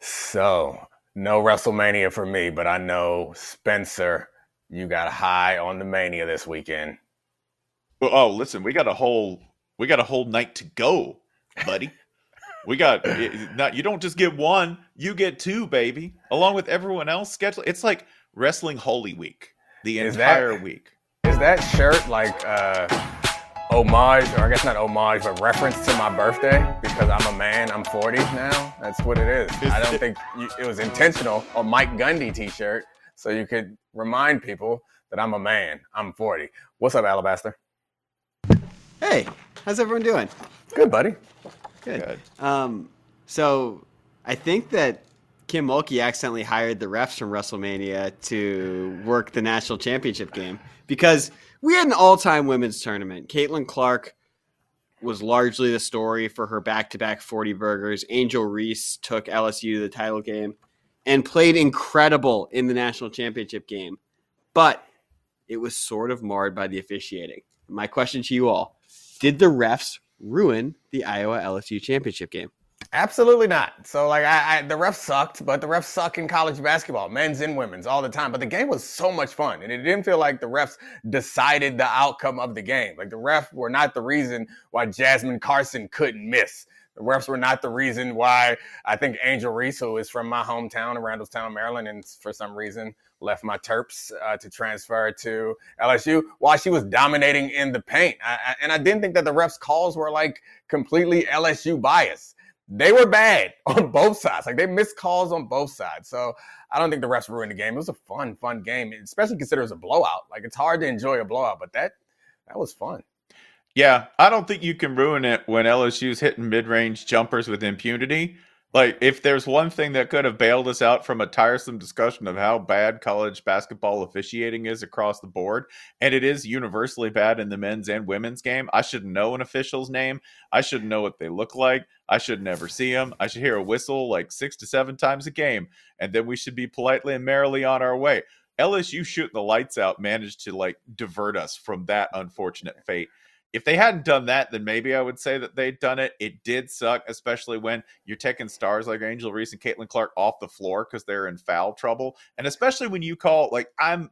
So, no WrestleMania for me, but I know Spencer, you got high on the Mania this weekend. Well, oh, listen, we got a whole we got a whole night to go, buddy. we got not you don't just get one, you get two, baby, along with everyone else schedule. It's like wrestling Holy Week, the Is entire that- week. Is that shirt like uh homage, or I guess not homage, but reference to my birthday because I'm a man, I'm 40 now? That's what it is. I don't think you, it was intentional. A Mike Gundy t shirt, so you could remind people that I'm a man, I'm 40. What's up, Alabaster? Hey, how's everyone doing? Good, buddy. Good. Good. Um, so I think that Kim Mulkey accidentally hired the refs from WrestleMania to work the national championship game because we had an all-time women's tournament. Caitlin Clark was largely the story for her back-to-back 40 burgers. Angel Reese took LSU to the title game and played incredible in the national championship game. But it was sort of marred by the officiating. My question to you all, did the refs ruin the Iowa LSU championship game? Absolutely not. So like I, I the refs sucked, but the refs suck in college basketball, men's and women's, all the time. But the game was so much fun, and it didn't feel like the refs decided the outcome of the game. Like the refs were not the reason why Jasmine Carson couldn't miss. The refs were not the reason why I think Angel Reese, who is from my hometown, in Randallstown, Maryland, and for some reason left my Terps uh, to transfer to LSU, while she was dominating in the paint. I, I, and I didn't think that the refs' calls were like completely LSU biased they were bad on both sides. Like they missed calls on both sides. So I don't think the refs ruined the game. It was a fun, fun game, especially considering it was a blowout. Like it's hard to enjoy a blowout, but that that was fun. Yeah, I don't think you can ruin it when LSU's hitting mid-range jumpers with impunity. Like, if there's one thing that could have bailed us out from a tiresome discussion of how bad college basketball officiating is across the board, and it is universally bad in the men's and women's game, I should know an official's name. I should know what they look like. I should never see them. I should hear a whistle like six to seven times a game, and then we should be politely and merrily on our way. LSU shooting the lights out managed to like divert us from that unfortunate fate if they hadn't done that, then maybe I would say that they'd done it. It did suck, especially when you're taking stars like Angel Reese and Caitlin Clark off the floor because they're in foul trouble, and especially when you call like I'm,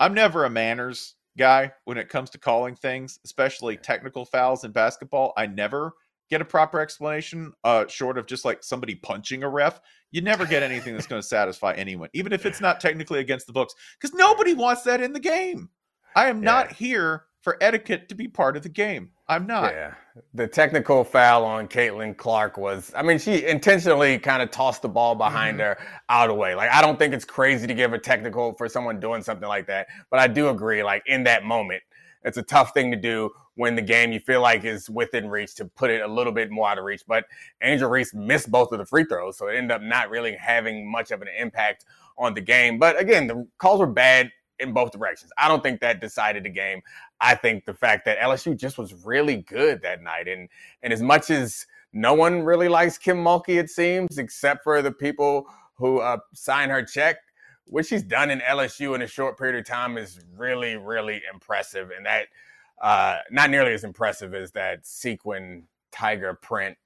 I'm never a manners guy when it comes to calling things, especially technical fouls in basketball. I never get a proper explanation, uh, short of just like somebody punching a ref. You never get anything that's going to satisfy anyone, even if it's not technically against the books, because nobody wants that in the game. I am not here for etiquette to be part of the game. I'm not. Yeah. The technical foul on Caitlin Clark was, I mean, she intentionally kind of tossed the ball behind mm-hmm. her out of the way. Like, I don't think it's crazy to give a technical for someone doing something like that. But I do agree, like, in that moment, it's a tough thing to do when the game you feel like is within reach to put it a little bit more out of reach. But Angel Reese missed both of the free throws, so it ended up not really having much of an impact on the game. But again, the calls were bad in both directions. I don't think that decided the game. I think the fact that LSU just was really good that night, and and as much as no one really likes Kim Mulkey, it seems, except for the people who uh, sign her check. What she's done in LSU in a short period of time is really, really impressive, and that uh, not nearly as impressive as that sequin tiger print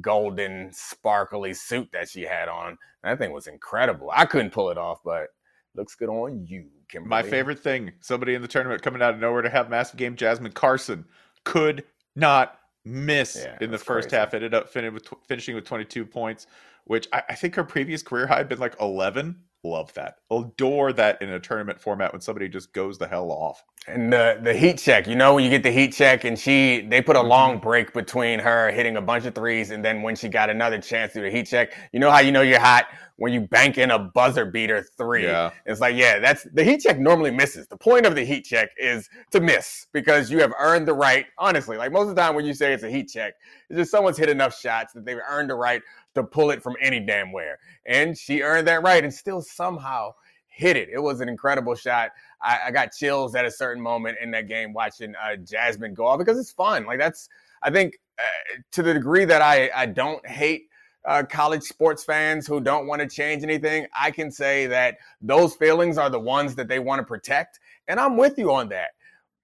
golden sparkly suit that she had on. That thing was incredible. I couldn't pull it off, but looks good on you, Kimberly. My favorite thing somebody in the tournament coming out of nowhere to have massive game, Jasmine Carson, could not miss Yeah, in the first crazy. half. Ended up fin- with, finishing with 22 points, which I, I think her previous career high had been like 11. Love that. Adore that in a tournament format when somebody just goes the hell off. And the the heat check, you know, when you get the heat check, and she they put a mm-hmm. long break between her hitting a bunch of threes, and then when she got another chance to do the heat check, you know how you know you're hot when you bank in a buzzer beater three. Yeah. It's like, yeah, that's the heat check normally misses. The point of the heat check is to miss because you have earned the right. Honestly, like most of the time when you say it's a heat check, it's just someone's hit enough shots that they've earned the right to pull it from any damn where. And she earned that right and still somehow hit it. It was an incredible shot. I, I got chills at a certain moment in that game watching uh, Jasmine go off because it's fun. Like that's, I think, uh, to the degree that I I don't hate uh, college sports fans who don't want to change anything, I can say that those feelings are the ones that they want to protect, and I'm with you on that.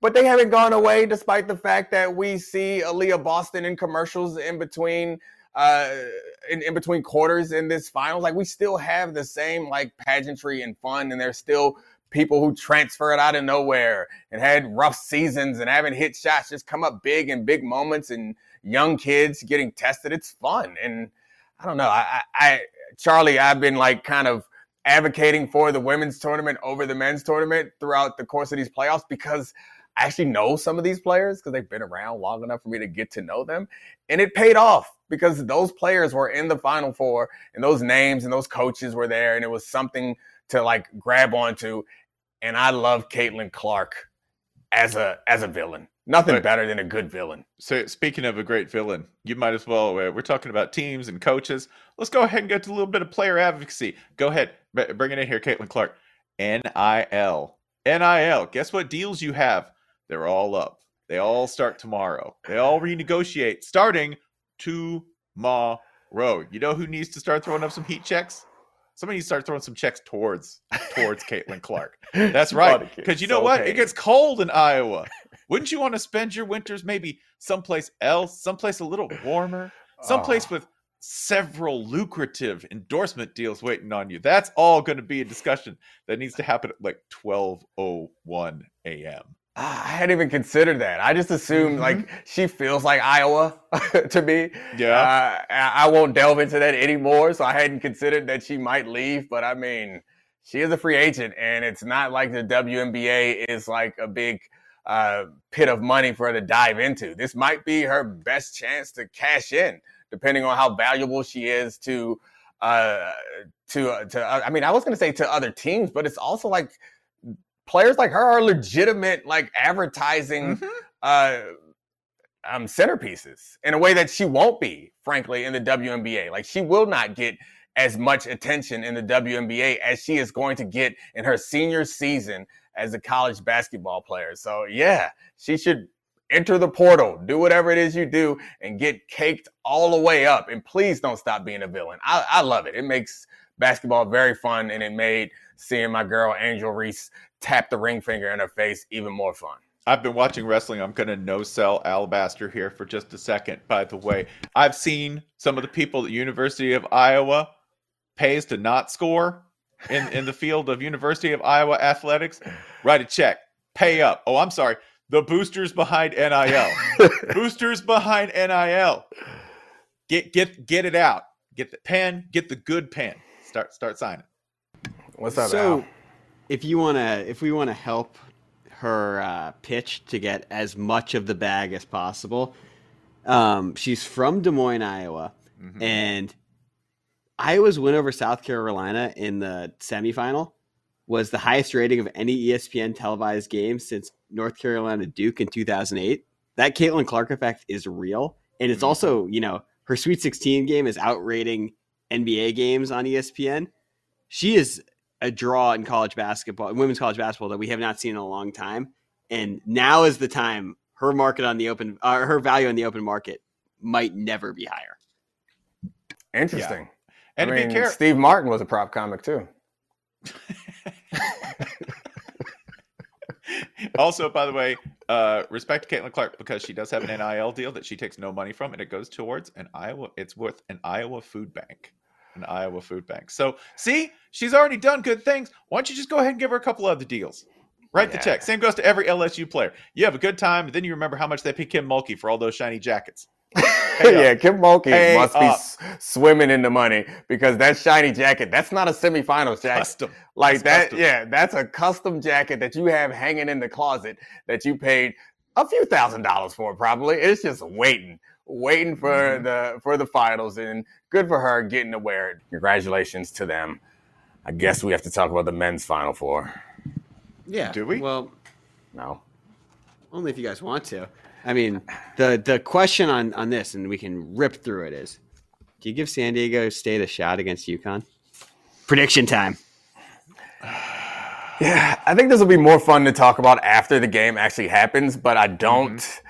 But they haven't gone away, despite the fact that we see Aaliyah Boston in commercials in between uh, in, in between quarters in this finals. Like we still have the same like pageantry and fun, and there's still people who transferred out of nowhere and had rough seasons and haven't hit shots just come up big in big moments and young kids getting tested. It's fun. And I don't know. I, I Charlie, I've been like kind of advocating for the women's tournament over the men's tournament throughout the course of these playoffs because I actually know some of these players because they've been around long enough for me to get to know them. And it paid off because those players were in the final four and those names and those coaches were there. And it was something to like grab onto. And I love Caitlin Clark as a as a villain. Nothing but, better than a good villain. So speaking of a great villain, you might as well. Uh, we're talking about teams and coaches. Let's go ahead and get to a little bit of player advocacy. Go ahead, bring it in here, Caitlin Clark. NIL, NIL. Guess what deals you have? They're all up. They all start tomorrow. They all renegotiate starting tomorrow. You know who needs to start throwing up some heat checks? Somebody needs to start throwing some checks towards towards Caitlin Clark. That's right. Because you know so what? It gets cold in Iowa. Wouldn't you want to spend your winters maybe someplace else, someplace a little warmer, someplace oh. with several lucrative endorsement deals waiting on you? That's all going to be a discussion that needs to happen at like 12:01 a.m. I hadn't even considered that. I just assumed mm-hmm. like she feels like Iowa to me. Yeah. Uh, I won't delve into that anymore. So I hadn't considered that she might leave. But I mean, she is a free agent, and it's not like the WNBA is like a big uh, pit of money for her to dive into. This might be her best chance to cash in, depending on how valuable she is to uh, to uh, to. I mean, I was going to say to other teams, but it's also like players like her are legitimate like advertising mm-hmm. uh, um, centerpieces in a way that she won't be, frankly, in the WNBA. Like she will not get as much attention in the WNBA as she is going to get in her senior season as a college basketball player. So yeah, she should enter the portal, do whatever it is you do, and get caked all the way up. And please don't stop being a villain. I, I love it. It makes basketball very fun, and it made seeing my girl Angel Reese tap the ring finger in her face even more fun. I've been watching wrestling. I'm going to no sell Alabaster here for just a second. By the way, I've seen some of the people at University of Iowa pays to not score in, in the field of University of Iowa athletics. Write a check, pay up. Oh, I'm sorry. The boosters behind NIL. boosters behind NIL. Get get get it out. Get the pen. Get the good pen. Start start signing. What's up, so, Al? if you want to, if we want to help her uh, pitch to get as much of the bag as possible, um, she's from Des Moines, Iowa, mm-hmm. and Iowa's win over South Carolina in the semifinal was the highest rating of any ESPN televised game since North Carolina Duke in 2008. That Caitlin Clark effect is real, and it's mm-hmm. also you know her Sweet 16 game is outrating NBA games on ESPN. She is a draw in college basketball, women's college basketball that we have not seen in a long time. And now is the time her market on the open, uh, her value on the open market might never be higher. Interesting. Yeah. And I mean, care- Steve Martin was a prop comic too. also, by the way, uh, respect to Caitlin Clark because she does have an NIL deal that she takes no money from, and it goes towards an Iowa. It's worth an Iowa food bank an Iowa food bank. So, see, she's already done good things. Why don't you just go ahead and give her a couple other deals? Write yeah. the check. Same goes to every LSU player. You have a good time, and then you remember how much they pay Kim Mulkey for all those shiny jackets. yeah, Kim Mulkey Pay must up. be s- swimming in the money because that shiny jacket, that's not a semifinals jacket. Custom. Like that, custom. yeah, that's a custom jacket that you have hanging in the closet that you paid a few thousand dollars for, probably. It's just waiting waiting for mm-hmm. the for the finals, and good for her getting to wear it. Congratulations to them. I guess we have to talk about the men's final four. Yeah. Do we? Well, no. Only if you guys want to. I mean, the the question on on this, and we can rip through it, is: Do you give San Diego State a shot against UConn? Prediction time. Yeah, I think this will be more fun to talk about after the game actually happens, but I don't. Mm-hmm.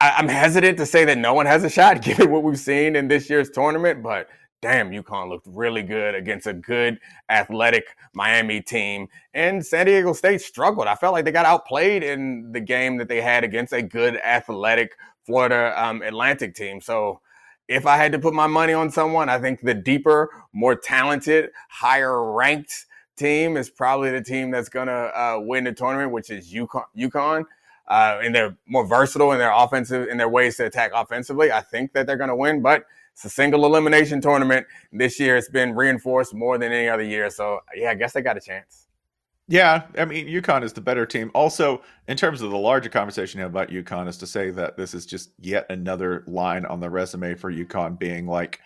I, am hesitant to say that no one has a shot given what we've seen in this year's tournament, but damn, UConn looked really good against a good athletic Miami team. And San Diego State struggled. I felt like they got outplayed in the game that they had against a good athletic Florida um, Atlantic team. So if I had to put my money on someone, I think the deeper, more talented, higher ranked team is probably the team that's going to uh, win the tournament, which is UConn. UConn. Uh, and they're more versatile in their offensive in their ways to attack offensively. I think that they're going to win, but it's a single elimination tournament. This year, it's been reinforced more than any other year. So, yeah, I guess they got a chance. Yeah, I mean, UConn is the better team. Also, in terms of the larger conversation about UConn, is to say that this is just yet another line on the resume for UConn being like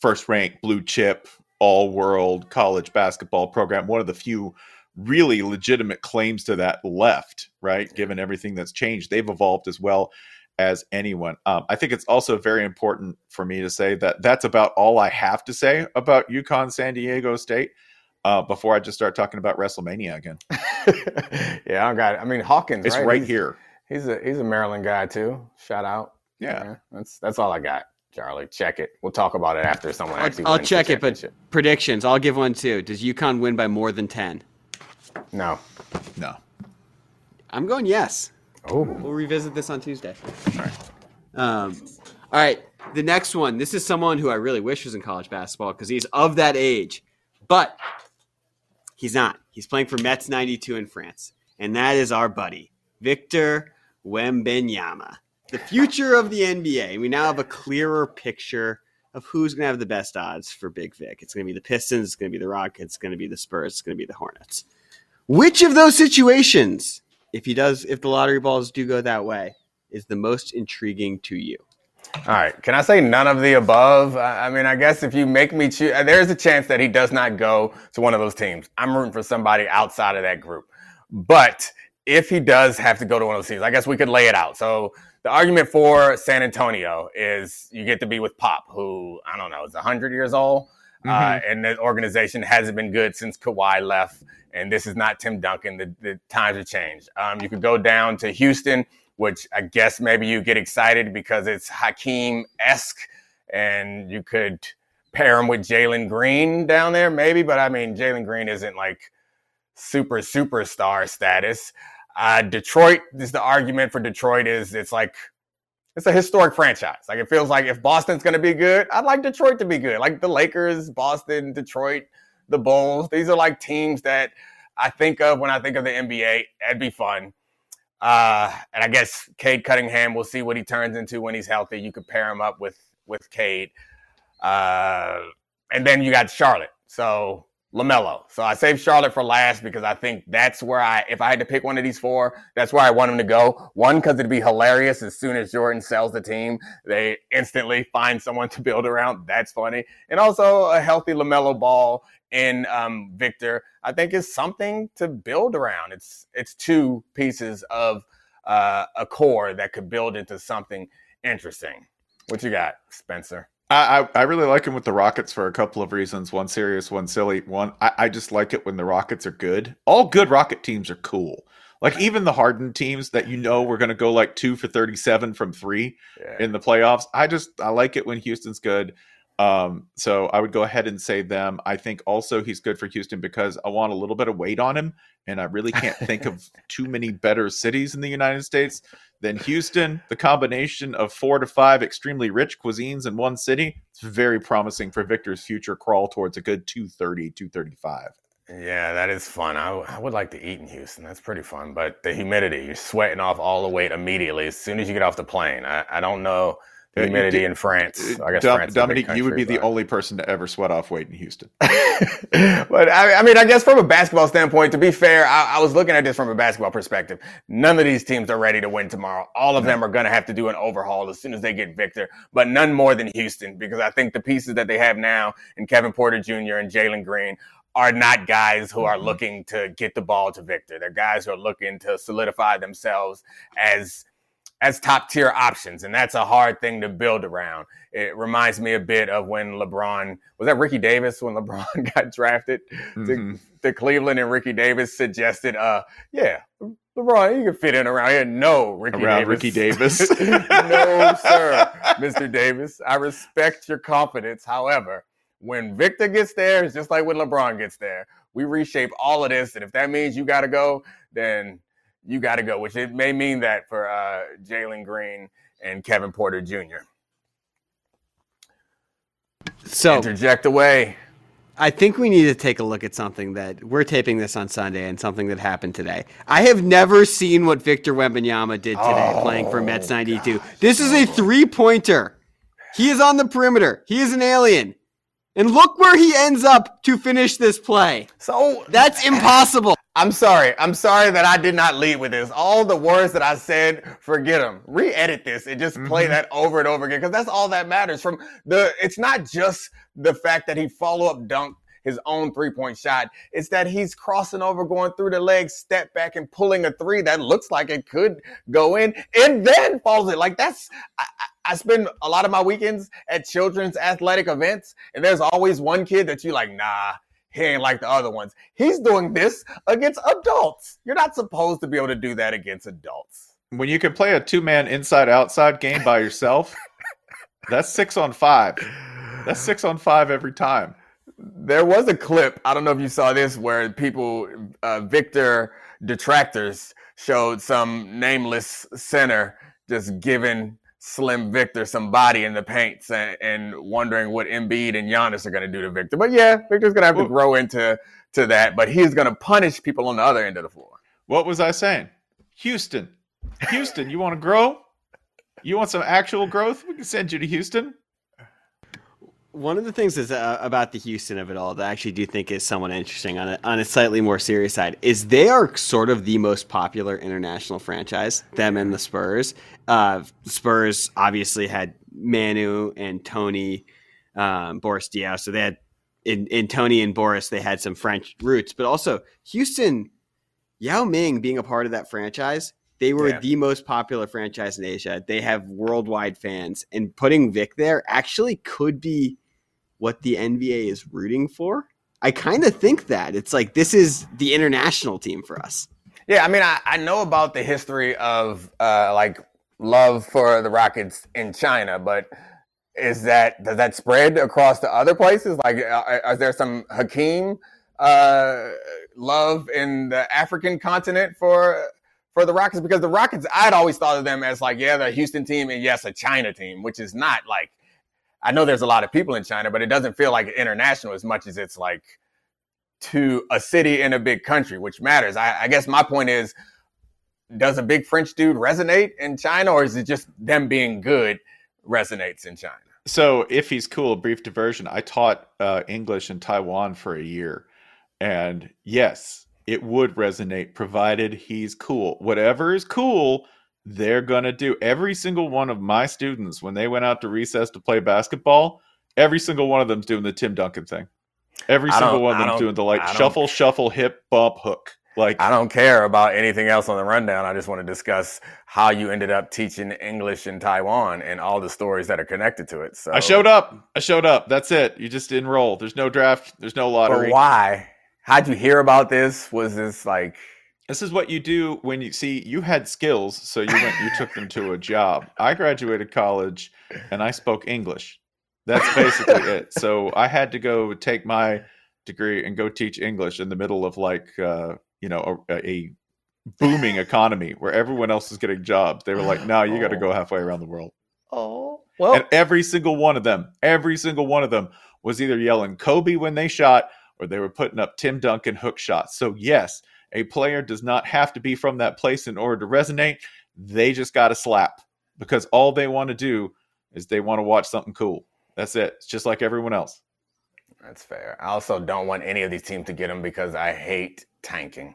first ranked blue chip all world college basketball program. One of the few really legitimate claims to that left, right? Given everything that's changed, they've evolved as well as anyone. Um, I think it's also very important for me to say that that's about all I have to say about UConn San Diego State uh, before I just start talking about WrestleMania again. yeah, I got it. I mean, Hawkins, it's right, right he's, here. He's a he's a Maryland guy too. Shout out. Yeah, yeah that's that's all I got. Charlie, check it. We'll talk about it after someone actually. I'll, I'll check it, but predictions. I'll give one too. Does UConn win by more than ten? No. No. I'm going yes. Oh. We'll revisit this on Tuesday. All right. Um, all right. The next one. This is someone who I really wish was in college basketball because he's of that age, but He's not. He's playing for Mets 92 in France. And that is our buddy, Victor Wembanyama, the future of the NBA. We now have a clearer picture of who's going to have the best odds for Big Vic. It's going to be the Pistons, it's going to be the Rockets, it's going to be the Spurs, it's going to be the Hornets. Which of those situations, if he does, if the lottery balls do go that way, is the most intriguing to you? All right. Can I say none of the above? I mean, I guess if you make me choose, uh, there's a chance that he does not go to one of those teams. I'm rooting for somebody outside of that group. But if he does have to go to one of those teams, I guess we could lay it out. So the argument for San Antonio is you get to be with Pop, who I don't know is 100 years old, mm-hmm. uh, and the organization hasn't been good since Kawhi left. And this is not Tim Duncan. The, the times have changed. Um, you could go down to Houston which I guess maybe you get excited because it's Hakeem esque and you could pair him with Jalen Green down there, maybe. But I mean, Jalen Green isn't like super superstar status. Uh, Detroit, this the argument for Detroit is it's like it's a historic franchise. Like it feels like if Boston's going to be good, I'd like Detroit to be good. Like the Lakers, Boston, Detroit, the Bulls. These are like teams that I think of when I think of the NBA. That'd be fun. Uh, and I guess Cade Cunningham, we'll see what he turns into when he's healthy. You could pair him up with with Cade. Uh, and then you got Charlotte. So LaMelo. So I saved Charlotte for last because I think that's where I, if I had to pick one of these four, that's where I want him to go. One, because it'd be hilarious as soon as Jordan sells the team, they instantly find someone to build around. That's funny. And also a healthy LaMelo Ball in um, Victor, I think is something to build around. It's it's two pieces of uh, a core that could build into something interesting. What you got, Spencer? I, I really like him with the Rockets for a couple of reasons. One serious, one silly. One, I, I just like it when the Rockets are good. All good Rocket teams are cool. Like even the hardened teams that you know we're going to go like two for thirty-seven from three yeah. in the playoffs. I just I like it when Houston's good. Um, so I would go ahead and say them. I think also he's good for Houston because I want a little bit of weight on him, and I really can't think of too many better cities in the United States than Houston. The combination of four to five extremely rich cuisines in one city, it's very promising for Victor's future crawl towards a good 230, 235. Yeah, that is fun. I, w- I would like to eat in Houston. That's pretty fun. But the humidity, you're sweating off all the weight immediately as soon as you get off the plane. I, I don't know humidity in France. I guess Dom- Domonique, country, you would be but... the only person to ever sweat off weight in Houston. but I, I, mean, I guess from a basketball standpoint, to be fair, I, I, was looking at this from a basketball perspective. None of these teams are ready to win tomorrow. All of no. them are going to have to do an overhaul as soon as they get Victor, but none more than Houston because I think the pieces that they have now in Kevin Porter Jr. and Jalen Green are not guys who are mm-hmm. looking to get the ball to Victor. They're guys who are looking to solidify themselves as as top tier options, and that's a hard thing to build around. It reminds me a bit of when LeBron was that Ricky Davis when LeBron got drafted mm-hmm. to, to, Cleveland, and Ricky Davis suggested, "Uh, yeah, LeBron, you can fit in around here." No, Ricky around Davis. Ricky Davis. no, sir, Mr. Davis. I respect your confidence. However, when Victor gets there, it's just like when LeBron gets there. We reshape all of this, and if that means you got to go, then you got to go, which it may mean that for uh, Jalen Green and Kevin Porter Jr. So Interject away. I think we need to take a look at something that we're taping this on Sunday and something that happened today. I have never seen what Victor Wembanyama did today Oh, playing for Mets 92. This is a three pointer. He is on the perimeter. He is an alien. And look where he ends up to finish this play. So That's impossible. I'm sorry. I'm sorry that I did not lead with this. All the words that I said, forget them. Re-edit this and just play Mhm. that over and over again because that's all that matters. From the, it's not just the fact that he follow up dunked his own three point shot. It's that he's crossing over, going through the legs, step back, and pulling a three that looks like it could go in, and then falls it. Like that's. I, I I spend a lot of my weekends at children's athletic events, and there's always one kid that you like, nah, he ain't like the other ones. He's doing this against adults. You're not supposed to be able to do that against adults. When you can play a two man inside outside game by yourself, that's six on five. That's six on five every time. There was a clip, I don't know if you saw this, where people, uh, Victor detractors, showed some nameless center just giving Slim Victor some body in the paints and, and wondering what Embiid and Giannis are going to do to Victor. But yeah, Victor's going to have to Well- grow into to that, but he's going to punish people on the other end of the floor. What was I saying? Houston. Houston, you want to grow? You want some actual growth? We can send you to Houston. One of the things is uh, about the Houston of it all that I actually do think is somewhat interesting on a, on a slightly more serious side is they are sort of the most popular international franchise. Them and the Spurs. Uh, Spurs obviously had Manu and Tony, um, Boris Diaw, so they had in, in Tony and Boris they had some French roots, but also Houston, Yao Ming being a part of that franchise. They were Yeah. the most popular franchise in Asia. They have worldwide fans, and putting Vic there actually could be what the NBA is rooting for. I kind of think that it's like this is the international team for us. Yeah, I mean, I, I know about the history of uh, like love for the Rockets in China, but is that does that spread across to other places? Like, uh, is there some Hakeem uh, love in the African continent for for the Rockets? Because the Rockets, I'd always thought of them as like, yeah, they're Houston team and yes, a China team, which is not like. I know there's a lot of people in China, but it doesn't feel like international as much as it's like to a city in a big country, which matters. I, I guess my point is, does a big French dude resonate in China, or is it just them being good resonates in China? So, if he's cool, brief diversion. I taught uh, English in Taiwan for a year. And yes, it would resonate provided he's cool. Whatever is cool, they're going to do. Every single one of my students, when they went out to recess to play basketball, every single one of them's doing the Tim Duncan thing. Every single one of them doing the like shuffle, shuffle, hip, bump, hook. Like, I don't care about anything else on the rundown. I just want to discuss how you ended up teaching English in Taiwan and all the stories that are connected to it. So I showed up. I showed up. That's it. You just enroll. There's no draft. There's no But lottery. why? How'd you hear about this? Was this like? This is what you do when you see you had skills, so you went you took them to a job. I graduated college and I spoke English. That's basically it. So I had to go take my degree and go teach English in the middle of like uh, you know a, a booming economy where everyone else is getting jobs. They were like, "No, you got to oh. go halfway around the world." Oh well, And every single one of them, every single one of them was either yelling Kobe when they shot or they were putting up Tim Duncan hook shots. So, yes, a player does not have to be from that place in order to resonate. They just got to slap because all they want to do is they want to watch something cool. That's it. It's just like everyone else. that's fair. I also don't want any of these teams to get him because I hate tanking.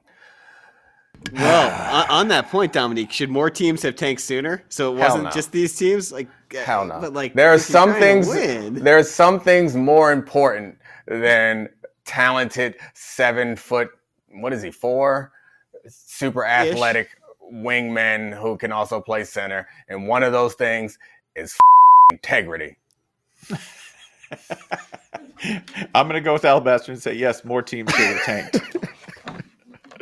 Well, on, on that point, Domonique, should more teams have tanked sooner? So it Hell wasn't no. just these teams. Like uh, Hell no. But like there are some things. There are some things more important than talented seven foot. What is he? Four super athletic wingmen who can also play center, and one of those things is integrity. I'm going to go with Alabaster and say, yes, more teams should have tanked.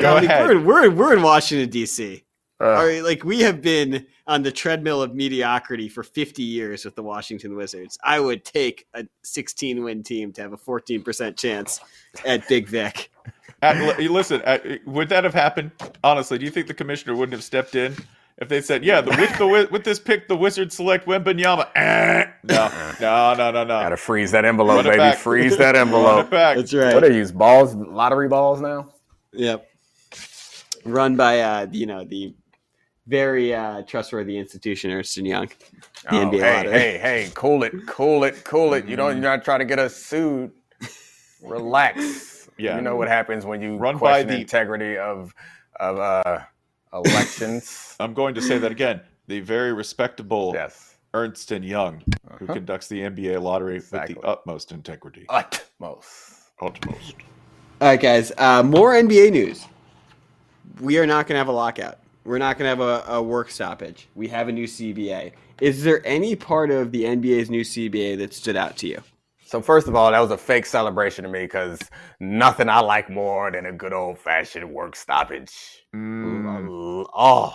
go Domonique, ahead. We're in, we're, in- we're in Washington D.C. Ugh. All right, like we have been on the treadmill of mediocrity for 50 years with the Washington Wizards. I would take a 16 win team to have a 14% chance at Big Vic. Uh, li- listen, uh, would that have happened? Honestly, do you think the commissioner wouldn't have stepped in if they said, "Yeah, the, with the with this pick, the Wizards select Wembanyama." Eh, no, no, no, no, no. Gotta freeze that envelope, baby. back. Freeze that envelope. back. That's right. What do they use? Balls, lottery balls now? Yep. Run by uh, you know the very uh, trustworthy institution, Ernst and Young. The Oh, NBA hey, lottery. hey, hey, cool it, cool it, cool it. You don't, you're not trying to get us sued. Relax. Yeah. You know what happens when you Run by question the the- integrity of of uh, elections. I'm going to say that again. The very respectable yes. Ernst and Young, who Uh-huh. conducts the NBA lottery Exactly. with the utmost integrity. Utmost. Utmost. All right, guys. Uh, more NBA news. We are not going to have a lockout. We're not going to have a, a work stoppage. We have a new CBA. Is there any part of the NBA's new CBA that stood out to you? So first of all, that was a fake celebration to me because nothing I like more than a good old fashioned work stoppage. Mm. Oh,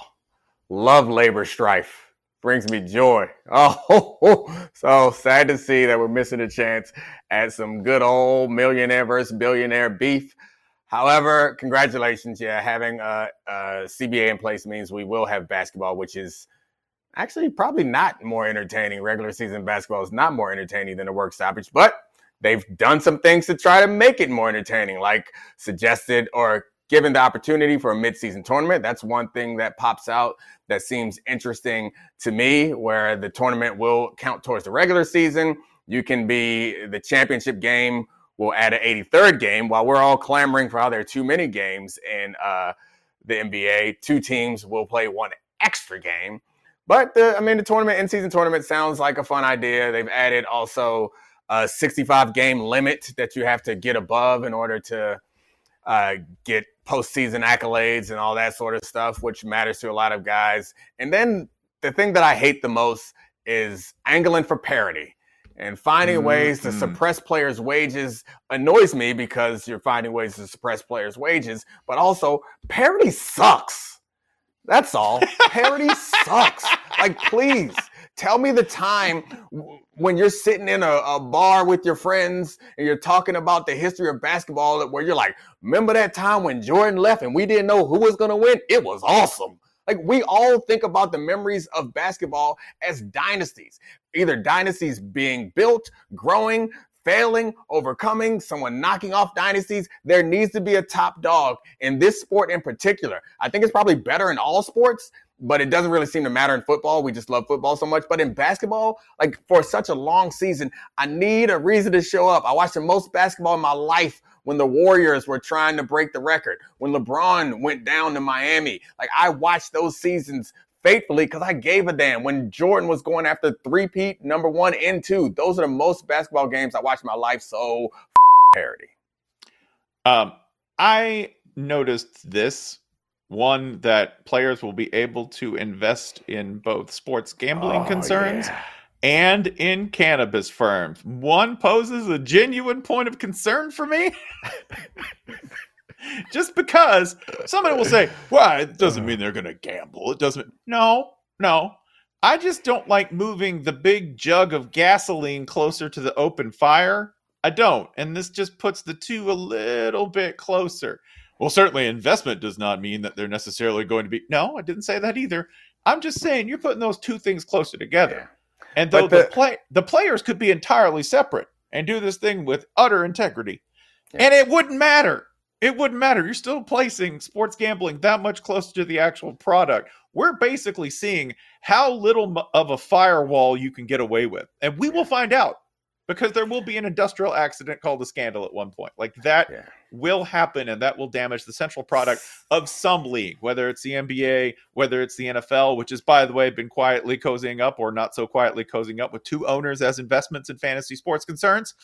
love labor strife. Brings me joy. Oh, so sad to see that we're missing a chance at some good old millionaire versus billionaire beef. However, congratulations. Yeah, having a, a CBA in place means we will have basketball, which is actually probably not more entertaining. Regular season basketball is not more entertaining than a work stoppage, but they've done some things to try to make it more entertaining, like suggested or given the opportunity for a midseason tournament. That's one thing that pops out that seems interesting to me, where the tournament will count towards the regular season. You can be the championship game will add an 83rd game while we're all clamoring for how there are too many games in uh, the NBA. Two teams will play one extra game. But the, I mean, the tournament, in-season tournament, sounds like a fun idea. They've added also a 65 game limit that you have to get above in order to uh, get postseason accolades and all that sort of stuff, which matters to a lot of guys. And then the thing that I hate the most is angling for parity and finding ways to Mhm. suppress players' wages annoys me because you're finding ways to suppress players' wages, but also parity sucks. That's all. Parity sucks. Like, please tell me the time when you're sitting in a, a bar with your friends and you're talking about the history of basketball where you're like, remember that time when Jordan left and we didn't know who was going to win? It was awesome. Like, we all think about the memories of basketball as dynasties, either dynasties being built, growing, failing, overcoming, someone knocking off dynasties. There needs to be a top dog in this sport in particular. I think it's probably better in all sports, but it doesn't really seem to matter in football. We just love football so much. But in basketball, like for such a long season, I need a reason to show up. I watched the most basketball in my life when the Warriors were trying to break the record, when LeBron went down to Miami. Like I watched those seasons faithfully because I gave a damn when Jordan was going after three-peat number one and two. Those are the most basketball games I watched in my life. So parity. Um, I noticed this one that players will be able to invest in both sports gambling Oh, concerns yeah. And in cannabis firms. One poses a genuine point of concern for me. Just because somebody will say, well, it doesn't mean they're going to gamble. It doesn't. No, no. I just don't like moving the big jug of gasoline closer to the open fire. I don't. And this just puts the two a little bit closer. Well, certainly investment does not mean that they're necessarily going to be. No, I didn't say that either. I'm just saying you're putting those two things closer together. And though the, the- play the players could be entirely separate and do this thing with utter integrity, Yeah. and it wouldn't matter. It wouldn't matter. You're still placing sports gambling that much closer to the actual product. We're basically seeing how little of a firewall you can get away with, and we will find out because there will be an industrial accident called a scandal at one point. Like that Yeah. will happen, and that will damage the central product of some league, whether it's the NBA, whether it's the NFL, which has, by the way, been quietly cozying up or not so quietly cozying up with two owners as investments in fantasy sports concerns.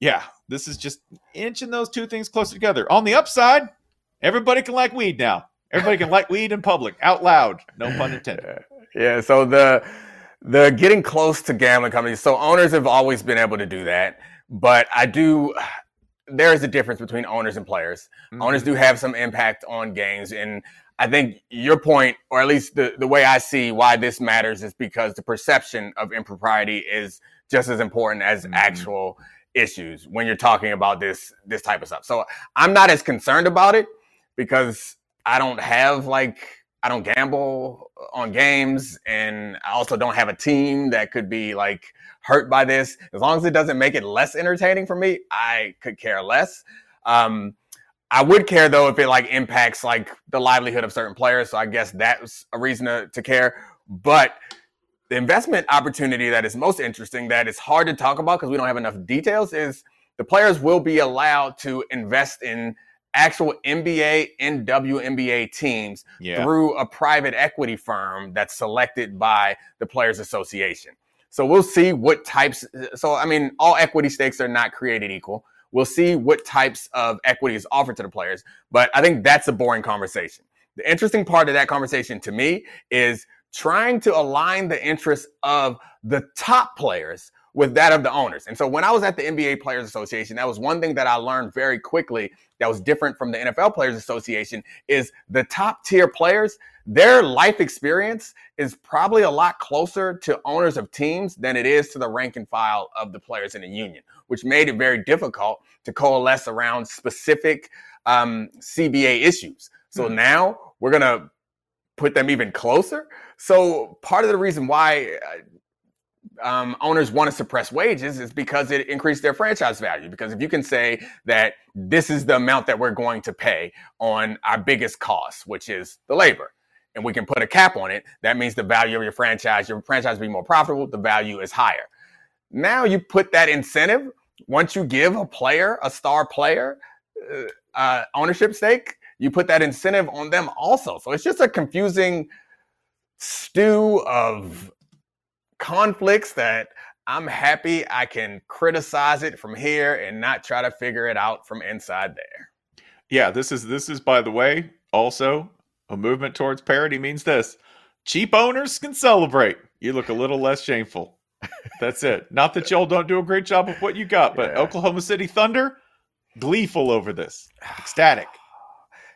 Yeah, this is just inching those two things closer together. On the upside, everybody can like weed now. Everybody can like weed in public, out loud. No pun intended. Yeah, so the the getting close to gambling companies. So owners have always been able to do that, but I do. There is a difference between owners and players. Owners do have some impact on games, and I think your point, or at least the the way I see why this matters, is because the perception of impropriety is just as important as Mhm. actual issues when you're talking about this this type of stuff. So I'm not as concerned about it because I don't have like I don't gamble on games, and I also don't have a team that could be like hurt by this. As long as it doesn't make it less entertaining for me, I could care less. Um, I would care though if it like impacts like the livelihood of certain players. So I guess that's a reason to, to care. But the investment opportunity that is most interesting, that is hard to talk about because we don't have enough details, is the players will be allowed to invest in actual NBA and WNBA teams yeah. through a private equity firm that's selected by the Players Association. So we'll see what types. So, I mean, all equity stakes are not created equal. We'll see what types of equity is offered to the players. But I think that's a boring conversation. The interesting part of that conversation to me is trying to align the interests of the top players with that of the owners. And so when I was at the NBA Players Association, that was one thing that I learned very quickly that was different from the NFL Players Association is the top tier players, their life experience is probably a lot closer to owners of teams than it is to the rank and file of the players in the union, which made it very difficult to coalesce around specific um, CBA issues. So mm-hmm. now we're going to put them even closer. So part of the reason why uh, um, owners want to suppress wages is because it increased their franchise value. Because if you can say that this is the amount that we're going to pay on our biggest cost, which is the labor, and we can put a cap on it, that means the value of your franchise, your franchise will be more profitable, the value is higher. Now you put that incentive, once you give a player, a star player, uh, uh, ownership stake, you put that incentive on them also. So it's just a confusing stew of conflicts that I'm happy I can criticize it from here and not try to figure it out from inside there. Yeah, this is this is by the way also a movement towards parity means this. Cheap owners can celebrate. You look a little less shameful. That's it. Not that y'all don't do a great job of what you got, but yeah. Oklahoma City Thunder gleeful over this. Ecstatic.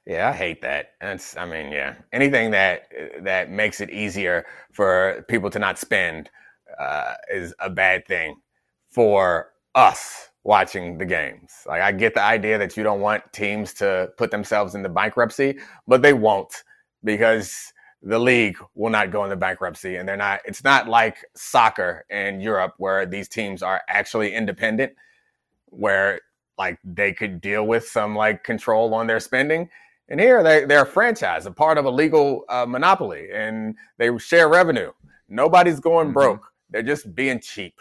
Yeah, I hate that. That's I mean, yeah. Anything that that makes it easier for people to not spend uh, is a bad thing for us watching the games. Like I get the idea that you don't want teams to put themselves into bankruptcy, but they won't because the league will not go into bankruptcy and they're not it's not like soccer in Europe where these teams are actually independent where like they could deal with some like control on their spending and here they, they're a franchise, a part of a legal uh, monopoly, and they share revenue. Nobody's going mm-hmm. broke. They're just being cheap.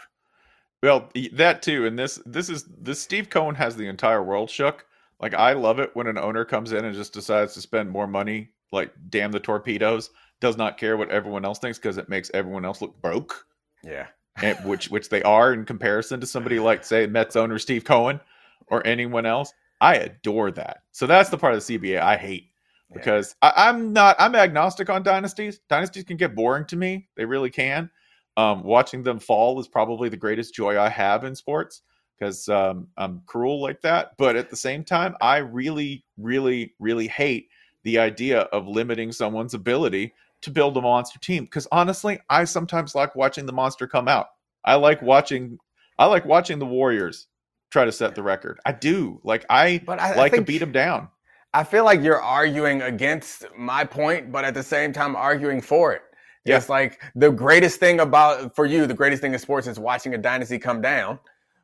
Well, that too, and this this is this Steve Cohen has the entire world shook. Like I love it when an owner comes in and just decides to spend more money, like damn the torpedoes, does not care what everyone else thinks because it makes everyone else look broke. Yeah, and, which which they are in comparison to somebody like say Mets owner Steve Cohen or anyone else. I adore that. So that's the part of the CBA I hate because yeah. I, am not I'm agnostic on dynasties. Dynasties can get boring to me. They really can. Um, watching them fall is probably the greatest joy I have in sports because um, I'm cruel like that. But at the same time, I really, really, really hate the idea of limiting someone's ability to build a monster team. Because honestly, I sometimes like watching the monster come out. I like watching I like watching the Warriors try to set the record. I do. Like I, but I like I to beat him down. I feel like you're arguing against my point, but at the same time arguing for it. Yeah. It's like the greatest thing about for you, the greatest thing in sports is watching a dynasty come down.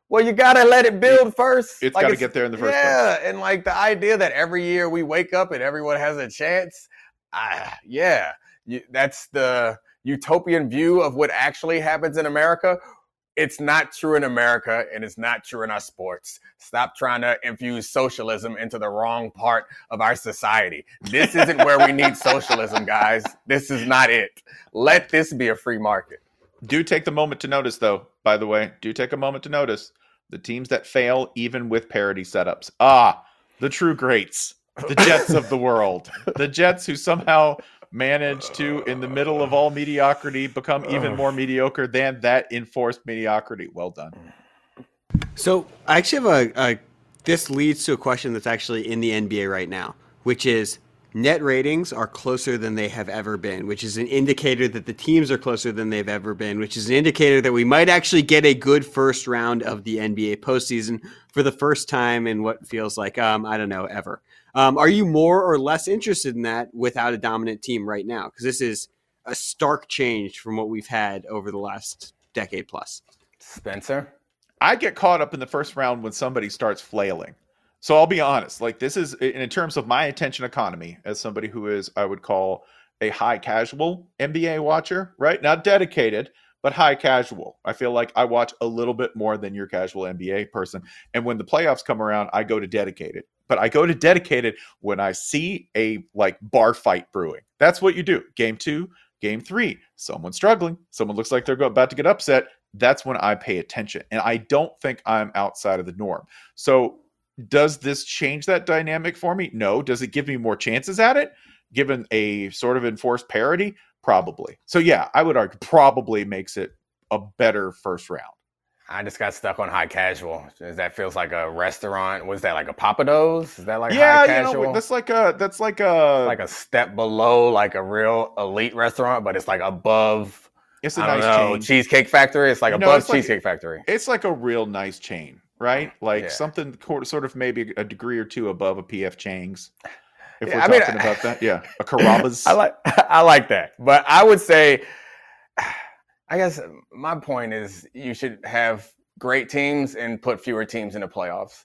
Well, you gotta let it build first. It's like gotta get there in the first yeah, place. and like the idea that every year we wake up and everyone has a chance. Ah, yeah, you, that's the utopian view of what actually happens in America it's not true in America and it's not true in our sports. Stop trying to infuse socialism into the wrong part of our society. This isn't where we need socialism, guys. This is not it. Let this be a free market. Do take the moment to notice, though, by the way, do take a moment to notice the teams that fail even with parity setups. Ah, the true greats, the Jets of the world, the Jets who somehow managed to, in the middle of uh. all mediocrity, become even more mediocre than that enforced mediocrity. Well done. So I actually have a, a this leads to a question that's actually in the NBA right now, which is net ratings are closer than they have ever been, which is an indicator that the teams are closer than they've ever been, which is an indicator that we might actually get a good first round of the NBA postseason for the first time in what feels like, um, I don't know, ever. Um, are you more or less interested in that without a dominant team right now? Because this is a stark change from what we've had over the last decade plus. Spencer? I get caught up in the first round when somebody starts flailing. So I'll be honest, like this is in terms of my attention economy as somebody who is I would call a high casual NBA watcher, right? Not dedicated, but high casual. I feel like I watch a little bit more than your casual NBA person. And when the playoffs come around, I go to dedicated. But I go to dedicated when I see a like bar fight brewing. That's what you do. Game 2, game 3, someone struggling, someone looks like they're about to get upset. That's when I pay attention. And I don't think I'm outside of the norm. So does this change that dynamic for me? No. Does it give me more chances at it? Given a sort of enforced parity? Probably. So yeah, I would argue probably makes it a better first round. I just got stuck on high casual. That feels like a restaurant. Was that like a Pappadeaux? Is that like yeah, high casual? You know, that's like a that's like a like a step below like a real elite restaurant, but it's like above. It's a I nice know, chain. Cheesecake Factory. It's like know, above it's like- Cheesecake Factory. It's like a real nice chain, right? Like Yeah. something sort of maybe a degree or two above a PF Chang's. If Yeah, we're I mean, talking about that, yeah, a Carrabba's. I like I like that, but I would say, I guess my point is you should have great teams and put fewer teams in the playoffs.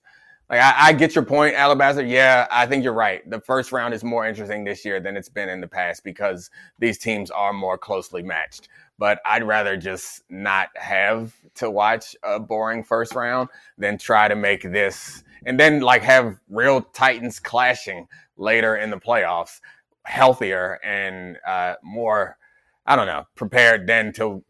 Like I, I get your point, Alabaster. Yeah, I think you're right. The first round is more interesting this year than it's been in the past because these teams are more closely matched. But I'd rather just not have to watch a boring first round than try to make this and then like have real titans clashing later in the playoffs healthier and uh, more i don't know prepared than to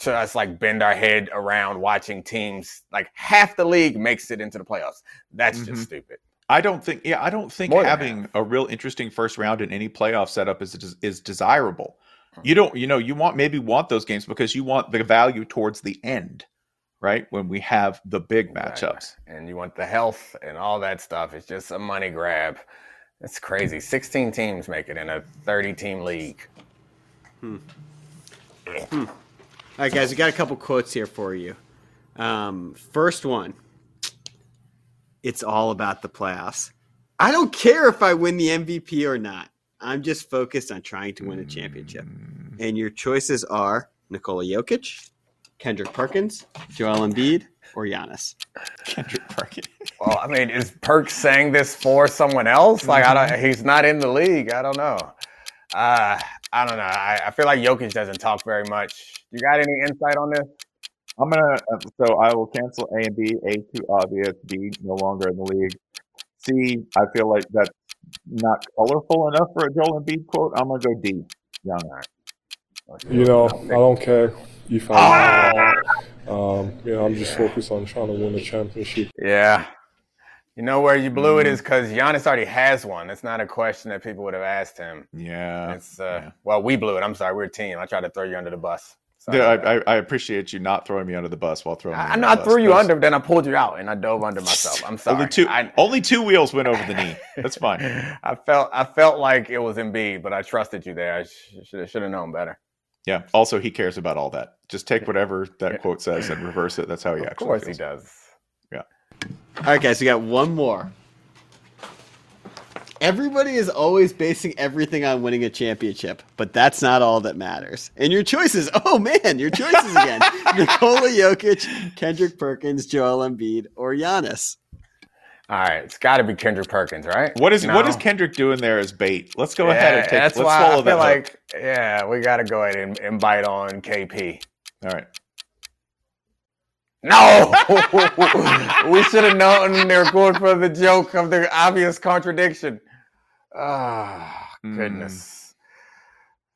to us like bend our head around watching teams like half the league makes it into the playoffs that's Mhm. just stupid I don't think. Yeah, I don't think More having a real interesting first round in any playoff setup is is desirable. Hmm. You don't. You know, you want maybe want those games because you want the value towards the end, right? When we have the big Exactly. matchups. and you want the health and all that stuff it's just a money grab it's crazy 16 teams make it in a 30 team league Hmm. All right, guys, we got a couple quotes here for you. Um, first one It's all about the playoffs. I don't care if I win the MVP or not. I'm just focused on trying to win a championship. Mm, And your choices are Nikola Jokic, Kendrick Perkins, Joel Embiid, or Giannis. Kendrick Perkins. well i mean is perk saying this for someone else like i don't he's not in the league i don't know uh i don't know i, I feel like Jokic doesn't talk very much you got any insight on this I'm gonna. uh, So I will cancel A and B. A too obvious. B no longer in the league. C. I feel like that's not colorful enough for a Joel Embiid quote. I'm gonna go D. Young. You know, I don't care if I um, you know, I'm just focused on trying to win a championship. Yeah. You know where you blew it is because Giannis already has one. It's not a question that people would have asked him. Yeah. It's uh, yeah. well, we blew it. I'm sorry, we're a team. I tried to throw you under the bus. Sorry Yeah, I. I, I appreciate you not throwing me under the bus while throwing. me I, I under know the I bus. threw you Those- under, then I pulled you out and I dove under myself. I'm sorry. Only two. I, only two wheels went over the knee. That's fine. I felt I felt like it was Embiid, but I trusted you there. I sh- should should have known better. Yeah. Also, he cares about all that. Just take whatever that quote says and reverse it. That's how he of actually course feels. he does. Yeah. All right, guys, we got one more. Everybody is always basing everything on winning a championship, but that's not all that matters. And your choices, oh man, your choices again. Nikola Jokic, Kendrick Perkins, Joel Embiid, or Giannis. All right, it's got to be Kendrick Perkins, right? What is No? what is Kendrick doing there as bait? Let's go ahead and take. That's let's why swallow I that. feel hook. like yeah, we got to go ahead and, and bite on KP. All right. No, we should have known they're going for the joke of the obvious contradiction. Ah, Mm. goodness,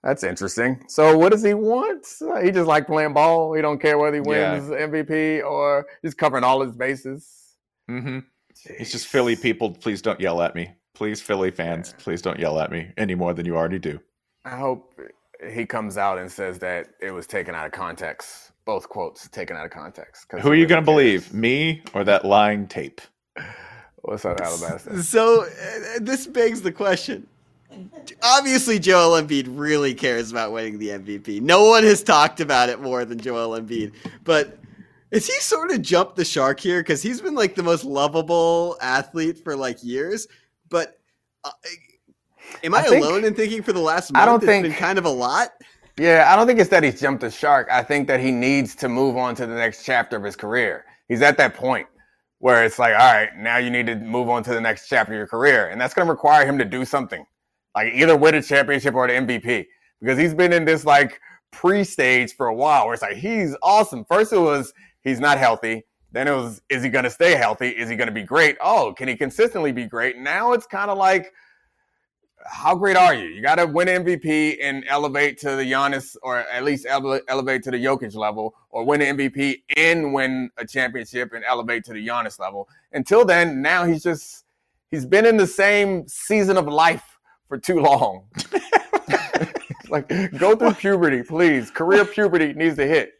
that's interesting. So, what does he want? He just like playing ball. He don't care whether he Yeah. wins MVP or he's covering all his bases. Mm-hmm. It's just Philly people. Please don't yell at me. Please, Philly fans, please don't yell at me any more than you already do. I hope he comes out and says that it was taken out of context. Both quotes taken out of context. Who are you going to believe, me or that lying tape? What's up, Alabaster? So uh, this begs the question. Obviously, Joel Embiid really cares about winning the MVP. No one has talked about it more than Joel Embiid. But is he sort of jumped the shark here? Because he's been like the most lovable athlete for like years. But Uh, am I, I think- alone in thinking for the last month I don't it's think- been kind of a lot? Yeah, I don't think it's that he's jumped the shark. I think that he needs to move on to the next chapter of his career. He's at that point where it's like, all right, now you need to move on to the next chapter of your career. And that's going to require him to do something like either win a championship or the MVP because he's been in this like pre stage for a while where it's like, he's awesome. First, it was he's not healthy. Then it was, is he going to stay healthy? Is he going to be great? Oh, can he consistently be great? Now it's kind of like, how great are you? You got to win MVP and elevate to the Giannis, or at least ele- elevate to the Jokic level, or win an MVP and win a championship and elevate to the Giannis level. Until then, now he's just he's been in the same season of life for too long. like, go through puberty, please. Career puberty needs to hit.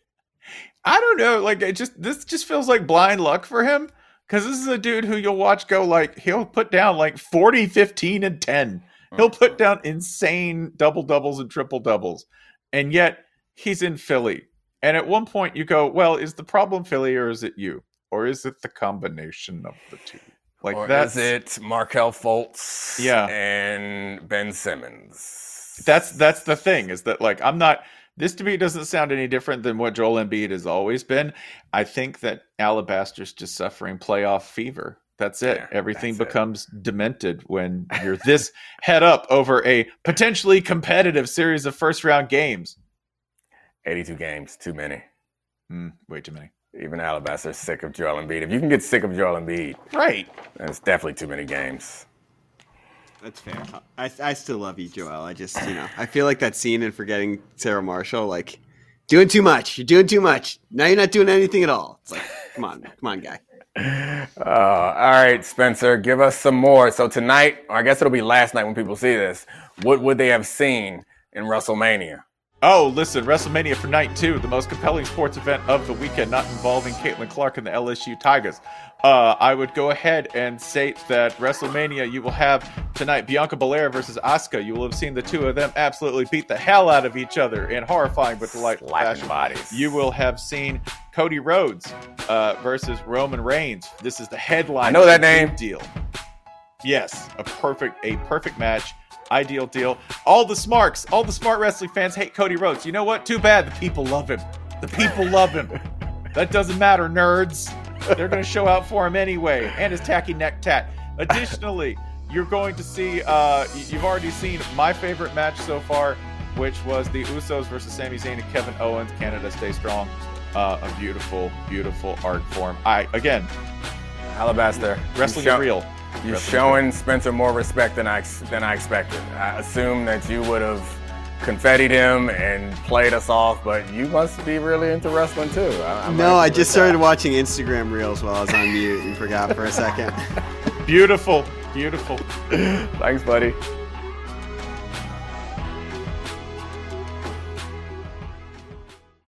I don't know. Like it just this just feels like blind luck for him because this is a dude who you'll watch go like he'll put down like 40, 15, and 10. He'll oh, put down insane double doubles and triple doubles. And yet he's in Philly. And at one point you go, well, is the problem Philly or is it you? Or is it the combination of the two? Like or that's is it Markelle Fultz Yeah. and Ben Simmons? that's that's the thing is that like I'm not this to me doesn't sound any different than what Joel Embiid has always been. I think that Alabaster's just suffering playoff fever. That's it. Yeah, Everything that's it. becomes demented when you're this head up over a potentially competitive series of first round games. 82 games, too many. Hmm, way too many. Even Alabaster's sick of Joel Embiid. If you can get sick of Joel Embiid, Right. then it's definitely too many games. That's fair. I, I still love you, Joel. I just, you know, I feel like that scene in Forgetting Sarah Marshall, like, doing too much. You're doing too much. Now you're not doing anything at all. It's like, come on, come on, guy. Uh, all right, Spencer, give us some more. So tonight, or I guess it'll be last night when people see this, what would they have seen in WrestleMania? Oh, listen, WrestleMania for night two, the most compelling sports event of the weekend, not involving Caitlin Clark and the LSU Tigers. Uh, I would go ahead and state that WrestleMania, you will have tonight Bianca Belair versus Asuka. You will have seen the two of them absolutely beat the hell out of each other in horrifying but delightful Slapping fashion. bodies. You will have seen Cody Rhodes uh, versus Roman Reigns. This is the headline. I know that name. Deal. Yes, a perfect, a perfect match. Ideal deal. All the smarks, all the smart wrestling fans hate Cody Rhodes. You know what? Too bad. The people love him. The people love him. That doesn't matter, nerds. They're going to show out for him anyway. And his tacky neck tat. Additionally, you're going to see, uh, you've already seen my favorite match so far, which was the Usos versus Sami Zayn and Kevin Owens. Canada, stay strong. Uh, a beautiful, beautiful art form. I, again, Alabaster. wrestling you is real. You're Wrestling is showing Spencer more respect than I than I expected. I assumed that you would have confettied him and played us off, but you must be really into wrestling too. I, I'm No, I just started that. watching Instagram reels while I was on mute and forgot for a second. Beautiful, beautiful. Thanks, buddy.